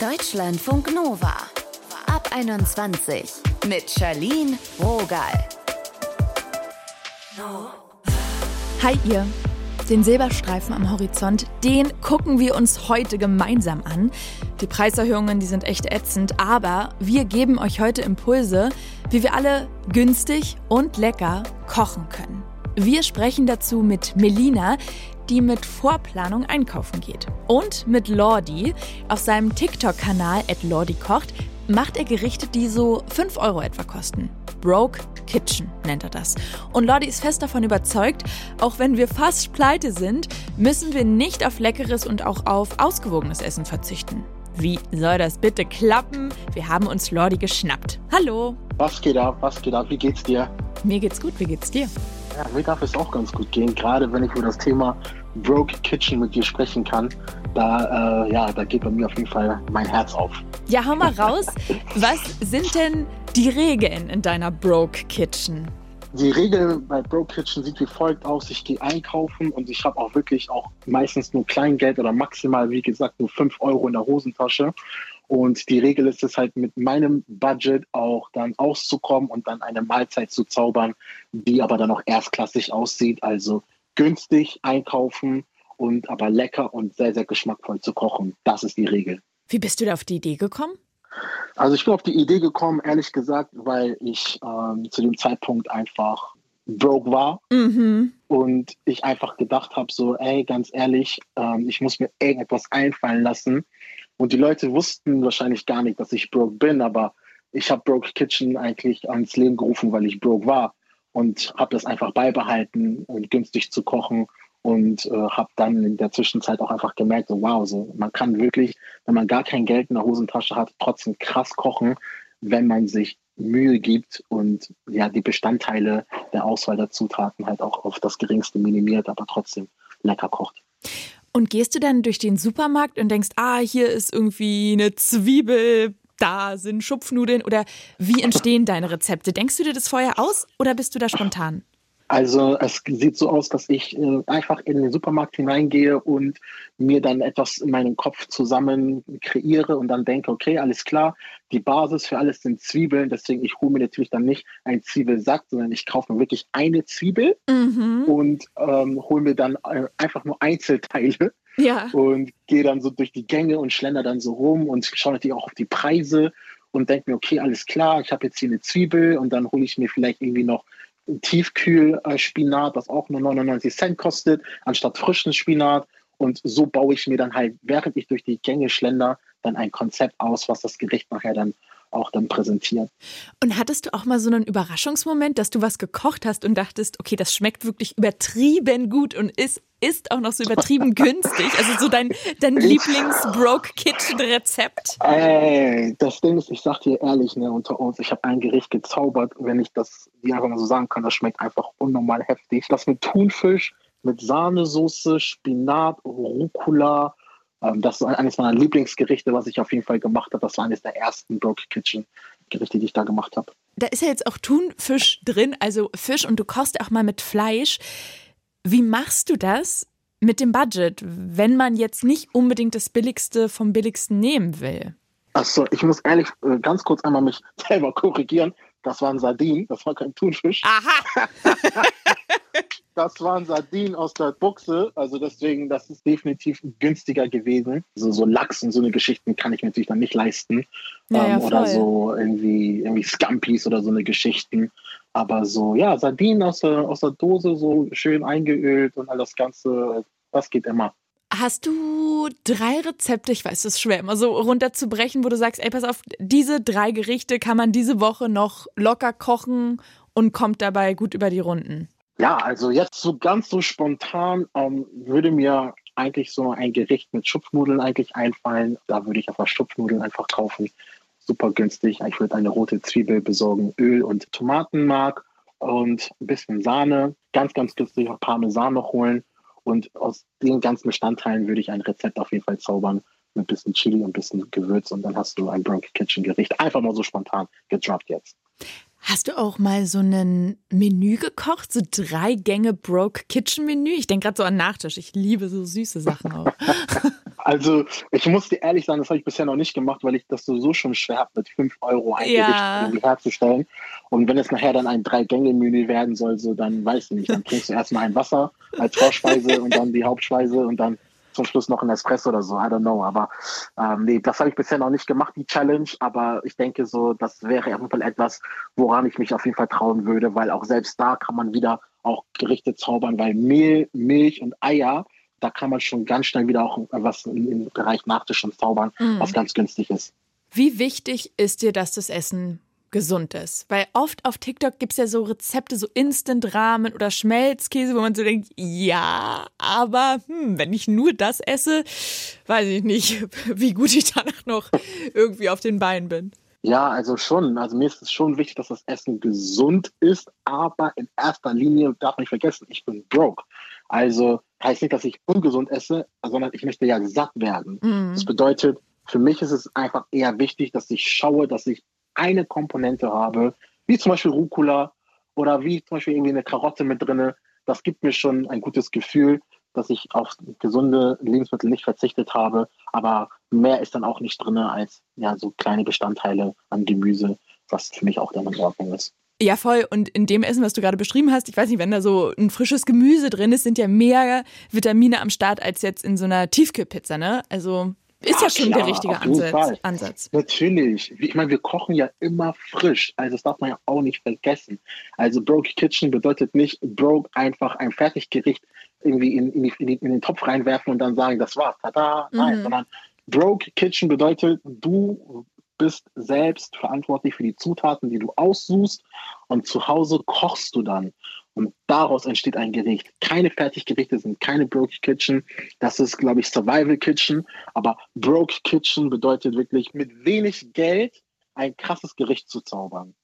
Deutschlandfunk Nova. Ab 21 mit Charlene Rogal. Hi ihr. Den Silberstreifen am Horizont, den gucken wir uns heute gemeinsam an. Die Preiserhöhungen, die sind echt ätzend, aber wir geben euch heute Impulse, wie wir alle günstig und lecker kochen können. Wir sprechen dazu mit Melina, die mit Vorplanung einkaufen geht. Und mit Lordi. Auf seinem TikTok-Kanal @lordi-kocht macht er Gerichte, die so 5 Euro etwa kosten. Broke Kitchen nennt er das. Und Lordi ist fest davon überzeugt, auch wenn wir fast pleite sind, müssen wir nicht auf leckeres und auch auf ausgewogenes Essen verzichten. Wie soll das bitte klappen? Wir haben uns Lordi geschnappt. Hallo. Was geht ab? Was geht ab? Wie geht's dir? Mir geht's gut. Wie geht's dir? Ja, mir darf es auch ganz gut gehen, gerade wenn ich über das Thema Broke Kitchen mit dir sprechen kann. Da, äh, ja, da geht bei mir auf jeden Fall mein Herz auf. Ja, hau mal raus. Was sind denn die Regeln in deiner Broke Kitchen? Die Regel bei Broke Kitchen sieht wie folgt aus. Ich gehe einkaufen und ich habe auch wirklich auch meistens nur Kleingeld oder maximal, wie gesagt, nur 5 Euro in der Hosentasche. Und die Regel ist es halt mit meinem Budget auch dann auszukommen und dann eine Mahlzeit zu zaubern, die aber dann auch erstklassig aussieht. Also günstig einkaufen und aber lecker und sehr, sehr geschmackvoll zu kochen. Das ist die Regel. Wie bist du da auf die Idee gekommen? Also ich bin auf die Idee gekommen, ehrlich gesagt, weil ich ähm, zu dem Zeitpunkt einfach broke war Mhm. und ich einfach gedacht habe, so, ey, ganz ehrlich, ähm, ich muss mir irgendetwas einfallen lassen, und die Leute wussten wahrscheinlich gar nicht, dass ich broke bin, aber ich habe Broke Kitchen eigentlich ans Leben gerufen, weil ich broke war und habe das einfach beibehalten und günstig zu kochen und äh, habe dann in der Zwischenzeit auch einfach gemerkt, so wow, so man kann wirklich, wenn man gar kein Geld in der Hosentasche hat, trotzdem krass kochen, wenn man sich Mühe gibt und ja die Bestandteile der Auswahl der Zutaten halt auch auf das geringste minimiert, aber trotzdem lecker kocht. Und gehst du dann durch den Supermarkt und denkst, ah, hier ist irgendwie eine Zwiebel, da sind Schupfnudeln oder wie entstehen deine Rezepte? Denkst du dir das vorher aus oder bist du da spontan? Also es sieht so aus, dass ich äh, einfach in den Supermarkt hineingehe und mir dann etwas in meinem Kopf zusammen kreiere und dann denke, okay, alles klar, die Basis für alles sind Zwiebeln, deswegen ich hole mir natürlich dann nicht einen Zwiebelsack, sondern ich kaufe mir wirklich eine Zwiebel Mhm. Und ähm, hole mir dann äh, einfach nur Einzelteile Ja. und gehe dann so durch die Gänge und schlender dann so rum und schaue natürlich auch auf die Preise und denke mir, okay, alles klar, ich habe jetzt hier eine Zwiebel und dann hole ich mir vielleicht irgendwie noch Tiefkühlspinat, was auch nur 99 Cent kostet, anstatt frischen Spinat. Und so baue ich mir dann halt, während ich durch die Gänge schlender, dann ein Konzept aus, was das Gericht nachher dann auch dann präsentiert. Und hattest du auch mal so einen Überraschungsmoment, dass du was gekocht hast und dachtest, okay, das schmeckt wirklich übertrieben gut und ist, ist auch noch so übertrieben günstig? Also so dein, dein Lieblings-Broke-Kitchen-Rezept? Ey, das Ding ist, ich sag dir ehrlich, ne, unter uns, ich habe ein Gericht gezaubert, wenn ich das dir einfach mal so sagen kann, das schmeckt einfach unnormal heftig. Das mit Thunfisch, mit Sahnesoße, Spinat, Rucola. Ähm, das ist eines meiner Lieblingsgerichte, was ich auf jeden Fall gemacht habe. Das war eines der ersten Broke Kitchen Gerichte, die ich da gemacht habe. Da ist ja jetzt auch Thunfisch drin, also Fisch und du kochst auch mal mit Fleisch. Wie machst du das mit dem Budget, wenn man jetzt nicht unbedingt das Billigste vom Billigsten nehmen will? Achso, ich muss ehrlich äh, ganz kurz einmal mich selber korrigieren. Das waren Sardinen, das war kein Thunfisch. Aha! Das waren Sardinen aus der Buchse, also deswegen, das ist definitiv günstiger gewesen. Also so Lachs und so eine Geschichten kann ich mir natürlich dann nicht leisten. Ja, ja, ähm, oder so irgendwie, irgendwie Scampis oder so eine Geschichten. Aber so, ja, Sardinen aus der, aus der Dose, so schön eingeölt und all das Ganze, das geht immer. Hast du drei Rezepte, ich weiß, es ist schwer, immer so runterzubrechen, wo du sagst, ey, pass auf, diese drei Gerichte kann man diese Woche noch locker kochen und kommt dabei gut über die Runden? Ja, also jetzt so ganz so spontan ähm, würde mir eigentlich so ein Gericht mit Schupfnudeln eigentlich einfallen. Da würde ich einfach Schupfnudeln einfach kaufen. Super günstig. Ich würde eine rote Zwiebel besorgen, Öl und Tomatenmark und ein bisschen Sahne. Ganz, ganz günstig auch Parmesan noch holen. Und aus den ganzen Bestandteilen würde ich ein Rezept auf jeden Fall zaubern mit ein bisschen Chili und ein bisschen Gewürz und dann hast du ein Broke Kitchen Gericht. Einfach mal so spontan gedroppt jetzt. Hast du auch mal so ein Menü gekocht, so drei Gänge Broke Kitchen Menü? Ich denke gerade so an Nachtisch. Ich liebe so süße Sachen auch. Also, ich muss dir ehrlich sagen, das habe ich bisher noch nicht gemacht, weil ich das so schon schwer habe, mit 5 Euro ein ja. Gericht herzustellen. Und wenn es nachher dann ein Drei-Gänge-Menü werden soll, so, dann weiß ich nicht. Dann trinkst du erstmal ein Wasser als Vorspeise und dann die Hauptspeise und dann zum Schluss noch ein Espresso oder so. I don't know. Aber ähm, nee, das habe ich bisher noch nicht gemacht, die Challenge. Aber ich denke so, das wäre auf jeden Fall etwas, woran ich mich auf jeden Fall trauen würde, weil auch selbst da kann man wieder auch Gerichte zaubern, weil Mehl, Milch und Eier da kann man schon ganz schnell wieder auch was im Bereich Nachtisch und zaubern, mhm. was ganz günstig ist. Wie wichtig ist dir, dass das Essen gesund ist? Weil oft auf TikTok gibt es ja so Rezepte, so Instant-Rahmen oder Schmelzkäse, wo man so denkt, ja, aber hm, wenn ich nur das esse, weiß ich nicht, wie gut ich danach noch irgendwie auf den Beinen bin. Ja, also schon. Also mir ist es schon wichtig, dass das Essen gesund ist, aber in erster Linie darf man nicht vergessen, ich bin broke. Also heißt nicht, dass ich ungesund esse, sondern ich möchte ja satt werden. Mhm. Das bedeutet, für mich ist es einfach eher wichtig, dass ich schaue, dass ich eine Komponente habe, wie zum Beispiel Rucola oder wie zum Beispiel irgendwie eine Karotte mit drinne. Das gibt mir schon ein gutes Gefühl, dass ich auf gesunde Lebensmittel nicht verzichtet habe. Aber mehr ist dann auch nicht drin als ja, so kleine Bestandteile an Gemüse, was für mich auch dann in Ordnung ist. Ja, voll. Und in dem Essen, was du gerade beschrieben hast, ich weiß nicht, wenn da so ein frisches Gemüse drin ist, sind ja mehr Vitamine am Start als jetzt in so einer Tiefkühlpizza, ne? Also ist ja, ja schon klar, der richtige Ansatz, Ansatz. Natürlich. Ich meine, wir kochen ja immer frisch. Also das darf man ja auch nicht vergessen. Also Broke Kitchen bedeutet nicht Broke einfach ein Fertiggericht irgendwie in, in, in, in den Topf reinwerfen und dann sagen, das war's. Tada. Nein, mhm. sondern Broke Kitchen bedeutet, du bist selbst verantwortlich für die Zutaten, die du aussuchst und zu Hause kochst du dann. Und daraus entsteht ein Gericht. Keine Fertiggerichte sind keine Broke Kitchen. Das ist, glaube ich, Survival Kitchen. Aber Broke Kitchen bedeutet wirklich mit wenig Geld ein krasses Gericht zu zaubern.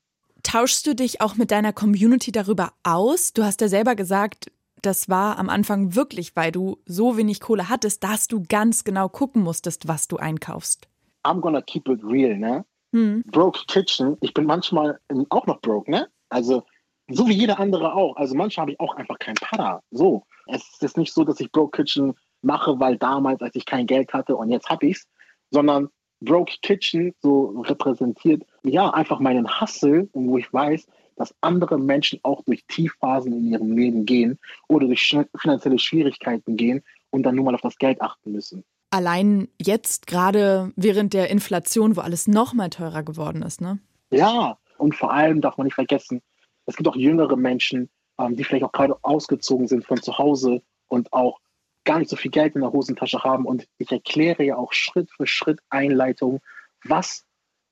Tauschst du dich auch mit deiner Community darüber aus? Du hast ja selber gesagt, das war am Anfang wirklich, weil du so wenig Kohle hattest, dass du ganz genau gucken musstest, was du einkaufst. I'm gonna keep it real, ne? Hm. Broke Kitchen, ich bin manchmal auch noch broke, ne? Also, so wie jeder andere auch. Also, manchmal habe ich auch einfach kein Pada. So. Es ist nicht so, dass ich Broke Kitchen mache, weil damals, als ich kein Geld hatte und jetzt habe ich's, sondern Broke Kitchen so repräsentiert, ja, einfach meinen Hustle, wo ich weiß, dass andere Menschen auch durch Tiefphasen in ihrem Leben gehen oder durch finanzielle Schwierigkeiten gehen und dann nur mal auf das Geld achten müssen allein jetzt gerade während der Inflation, wo alles noch mal teurer geworden ist, ne? Ja, und vor allem darf man nicht vergessen, es gibt auch jüngere Menschen, ähm, die vielleicht auch gerade ausgezogen sind von zu Hause und auch gar nicht so viel Geld in der Hosentasche haben. Und ich erkläre ja auch Schritt für Schritt Einleitung, was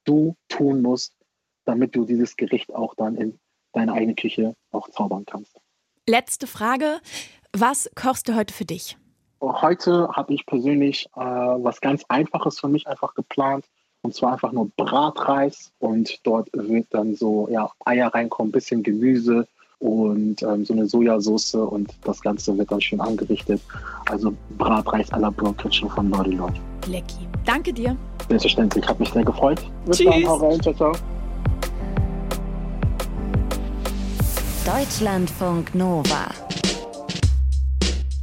du tun musst, damit du dieses Gericht auch dann in deine eigene Küche auch zaubern kannst. Letzte Frage. Was kochst du heute für dich? Heute habe ich persönlich äh, was ganz Einfaches für mich einfach geplant. Und zwar einfach nur Bratreis und dort wird dann so ja, Eier reinkommen, ein bisschen Gemüse und ähm, so eine Sojasauce und das Ganze wird dann schön angerichtet. Also Bratreis à la Brown Kitchen von Lordy Lord. Lecky. Danke dir. Selbstverständlich, hat mich sehr gefreut. Bis Tschüss. dann, hau rein, ciao, ciao. Deutschlandfunk Nova.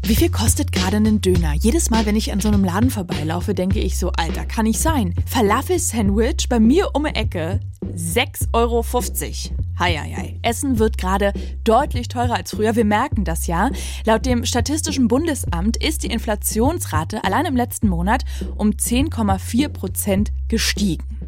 Wie viel kostet gerade ein Döner? Jedes Mal, wenn ich an so einem Laden vorbeilaufe, denke ich so, Alter, kann nicht sein. Falafel-Sandwich bei mir um die Ecke, 6,50 Euro. Heieiei. Essen wird gerade deutlich teurer als früher. Wir merken das ja. Laut dem Statistischen Bundesamt ist die Inflationsrate allein im letzten Monat um 10,4 Prozent gestiegen.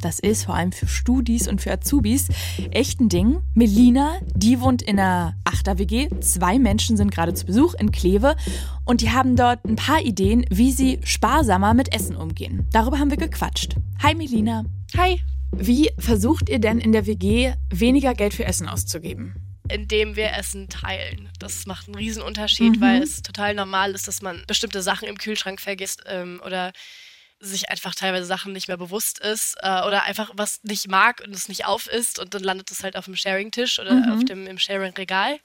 Das ist vor allem für Studis und für Azubis echt ein Ding. Melina, die wohnt in einer Achter-WG. Zwei Menschen sind gerade zu Besuch in Kleve und die haben dort ein paar Ideen, wie sie sparsamer mit Essen umgehen. Darüber haben wir gequatscht. Hi Melina. Hi. Wie versucht ihr denn in der WG weniger Geld für Essen auszugeben? indem wir Essen teilen. Das macht einen Riesenunterschied, mhm. weil es total normal ist, dass man bestimmte Sachen im Kühlschrank vergisst ähm, oder sich einfach teilweise Sachen nicht mehr bewusst ist äh, oder einfach was nicht mag und es nicht auf ist und dann landet es halt auf dem Sharing-Tisch oder mhm. auf dem im Sharing-Regal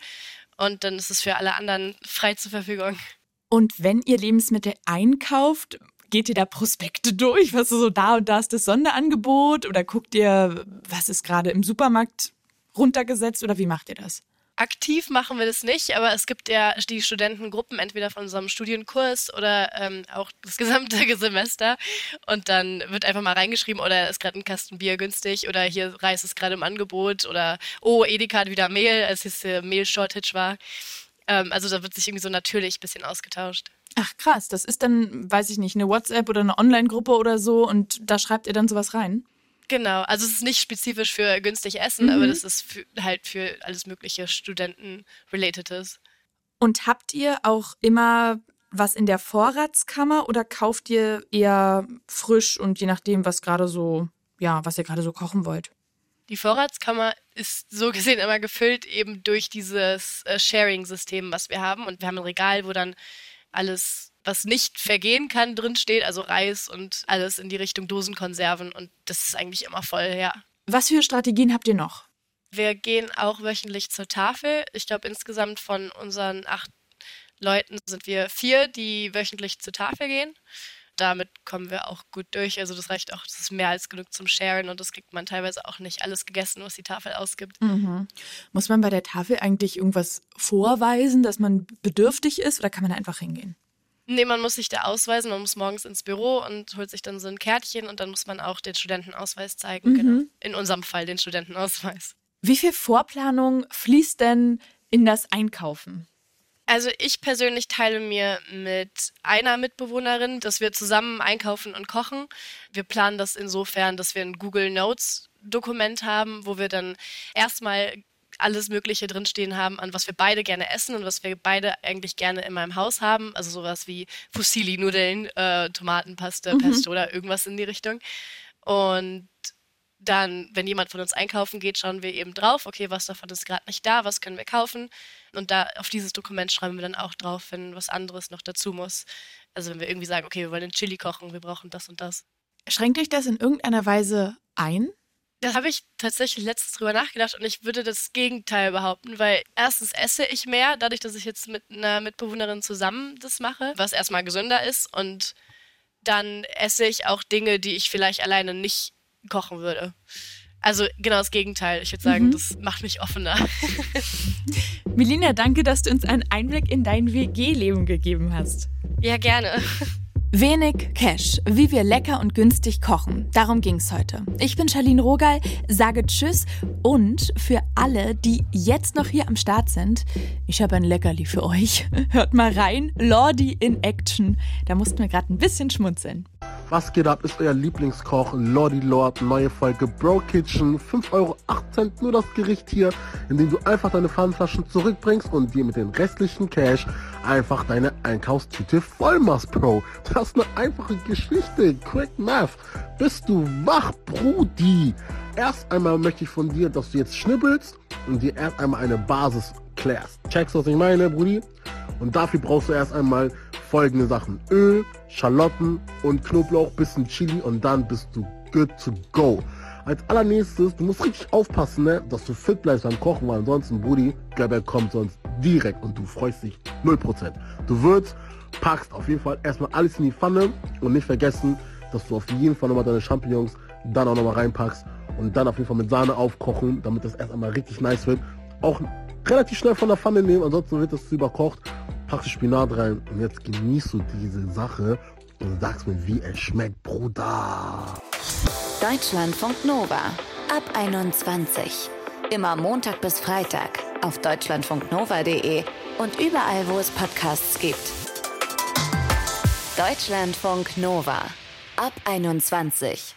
und dann ist es für alle anderen frei zur Verfügung. Und wenn ihr Lebensmittel einkauft, geht ihr da Prospekte durch? Was ist so da und da ist das Sonderangebot oder guckt ihr, was ist gerade im Supermarkt runtergesetzt oder wie macht ihr das? Aktiv machen wir das nicht, aber es gibt ja die Studentengruppen, entweder von unserem Studienkurs oder ähm, auch das gesamte Semester. Und dann wird einfach mal reingeschrieben, oder ist gerade ein Kasten Bier günstig, oder hier Reis ist gerade im Angebot, oder oh, Edeka hat wieder Mehl, als es der Mehl-Shortage war. Ähm, also da wird sich irgendwie so natürlich ein bisschen ausgetauscht. Ach krass, das ist dann, weiß ich nicht, eine WhatsApp oder eine Online-Gruppe oder so und da schreibt ihr dann sowas rein? Genau, also es ist nicht spezifisch für günstig Essen, mhm. aber das ist für, halt für alles mögliche Studenten-Relatedes. Und habt ihr auch immer was in der Vorratskammer oder kauft ihr eher frisch und je nachdem, was gerade so, ja, was ihr gerade so kochen wollt? Die Vorratskammer ist so gesehen immer gefüllt eben durch dieses äh, Sharing-System, was wir haben. Und wir haben ein Regal, wo dann alles was nicht vergehen kann, drin steht, also Reis und alles in die Richtung Dosenkonserven und das ist eigentlich immer voll, ja. Was für Strategien habt ihr noch? Wir gehen auch wöchentlich zur Tafel. Ich glaube, insgesamt von unseren acht Leuten sind wir vier, die wöchentlich zur Tafel gehen. Damit kommen wir auch gut durch. Also das reicht auch, das ist mehr als genug zum Sharen und das kriegt man teilweise auch nicht alles gegessen, was die Tafel ausgibt. Mhm. Muss man bei der Tafel eigentlich irgendwas vorweisen, dass man bedürftig ist oder kann man da einfach hingehen? Nee, man muss sich da ausweisen, man muss morgens ins Büro und holt sich dann so ein Kärtchen und dann muss man auch den Studentenausweis zeigen. Mhm. Genau. In unserem Fall den Studentenausweis. Wie viel Vorplanung fließt denn in das Einkaufen? Also ich persönlich teile mir mit einer Mitbewohnerin, dass wir zusammen einkaufen und kochen. Wir planen das insofern, dass wir ein Google Notes Dokument haben, wo wir dann erstmal alles Mögliche drinstehen haben, an was wir beide gerne essen und was wir beide eigentlich gerne in meinem Haus haben. Also sowas wie Fusilli-Nudeln, äh, Tomatenpaste, mhm. Pesto oder irgendwas in die Richtung. Und dann, wenn jemand von uns einkaufen geht, schauen wir eben drauf, okay, was davon ist gerade nicht da, was können wir kaufen. Und da auf dieses Dokument schreiben wir dann auch drauf, wenn was anderes noch dazu muss. Also wenn wir irgendwie sagen, okay, wir wollen einen Chili kochen, wir brauchen das und das. Schränkt euch das in irgendeiner Weise ein? Da habe ich tatsächlich letztens drüber nachgedacht und ich würde das Gegenteil behaupten, weil erstens esse ich mehr, dadurch, dass ich jetzt mit einer Mitbewohnerin zusammen das mache, was erstmal gesünder ist und dann esse ich auch Dinge, die ich vielleicht alleine nicht kochen würde. Also genau das Gegenteil. Ich würde sagen, mhm. das macht mich offener. Melina, danke, dass du uns einen Einblick in dein WG-Leben gegeben hast. Ja, gerne. Wenig Cash, wie wir lecker und günstig kochen. Darum ging's heute. Ich bin Charlene Rogal, sage Tschüss und für alle, die jetzt noch hier am Start sind, ich habe ein Leckerli für euch. Hört mal rein, Lordi in Action. Da mussten wir gerade ein bisschen schmunzeln. Was geht ab, ist euer Lieblingskoch Lordi Lord, neue Folge Bro Kitchen, 5,08 Euro nur das Gericht hier, in dem du einfach deine Pfannflaschen zurückbringst und dir mit den restlichen Cash einfach deine Einkaufstüte voll machst, Bro. Das ist eine einfache Geschichte, quick math. Bist du wach, Brudi? Erst einmal möchte ich von dir, dass du jetzt schnibbelst und dir erst einmal eine Basis klärst. Checkst du, was ich meine, Brudi? Und dafür brauchst du erst einmal folgende Sachen. Öl, Schalotten und Knoblauch, bisschen Chili und dann bist du good to go. Als allernächstes, du musst richtig aufpassen, ne, dass du fit bleibst beim Kochen, weil ansonsten, Brudi, Gabber kommt sonst direkt und du freust dich 0%. Du würzt, packst auf jeden Fall erstmal alles in die Pfanne und nicht vergessen, dass du auf jeden Fall nochmal deine Champignons dann auch nochmal reinpackst und dann auf jeden Fall mit Sahne aufkochen, damit das erst einmal richtig nice wird. Auch relativ schnell von der Pfanne nehmen, ansonsten wird das überkocht packst Spinat rein und jetzt genießt du diese Sache und sagst mir, wie es schmeckt, Bruder. Deutschlandfunk Nova ab 21. Immer Montag bis Freitag auf deutschlandfunknova.de und überall, wo es Podcasts gibt. Deutschlandfunk Nova ab 21.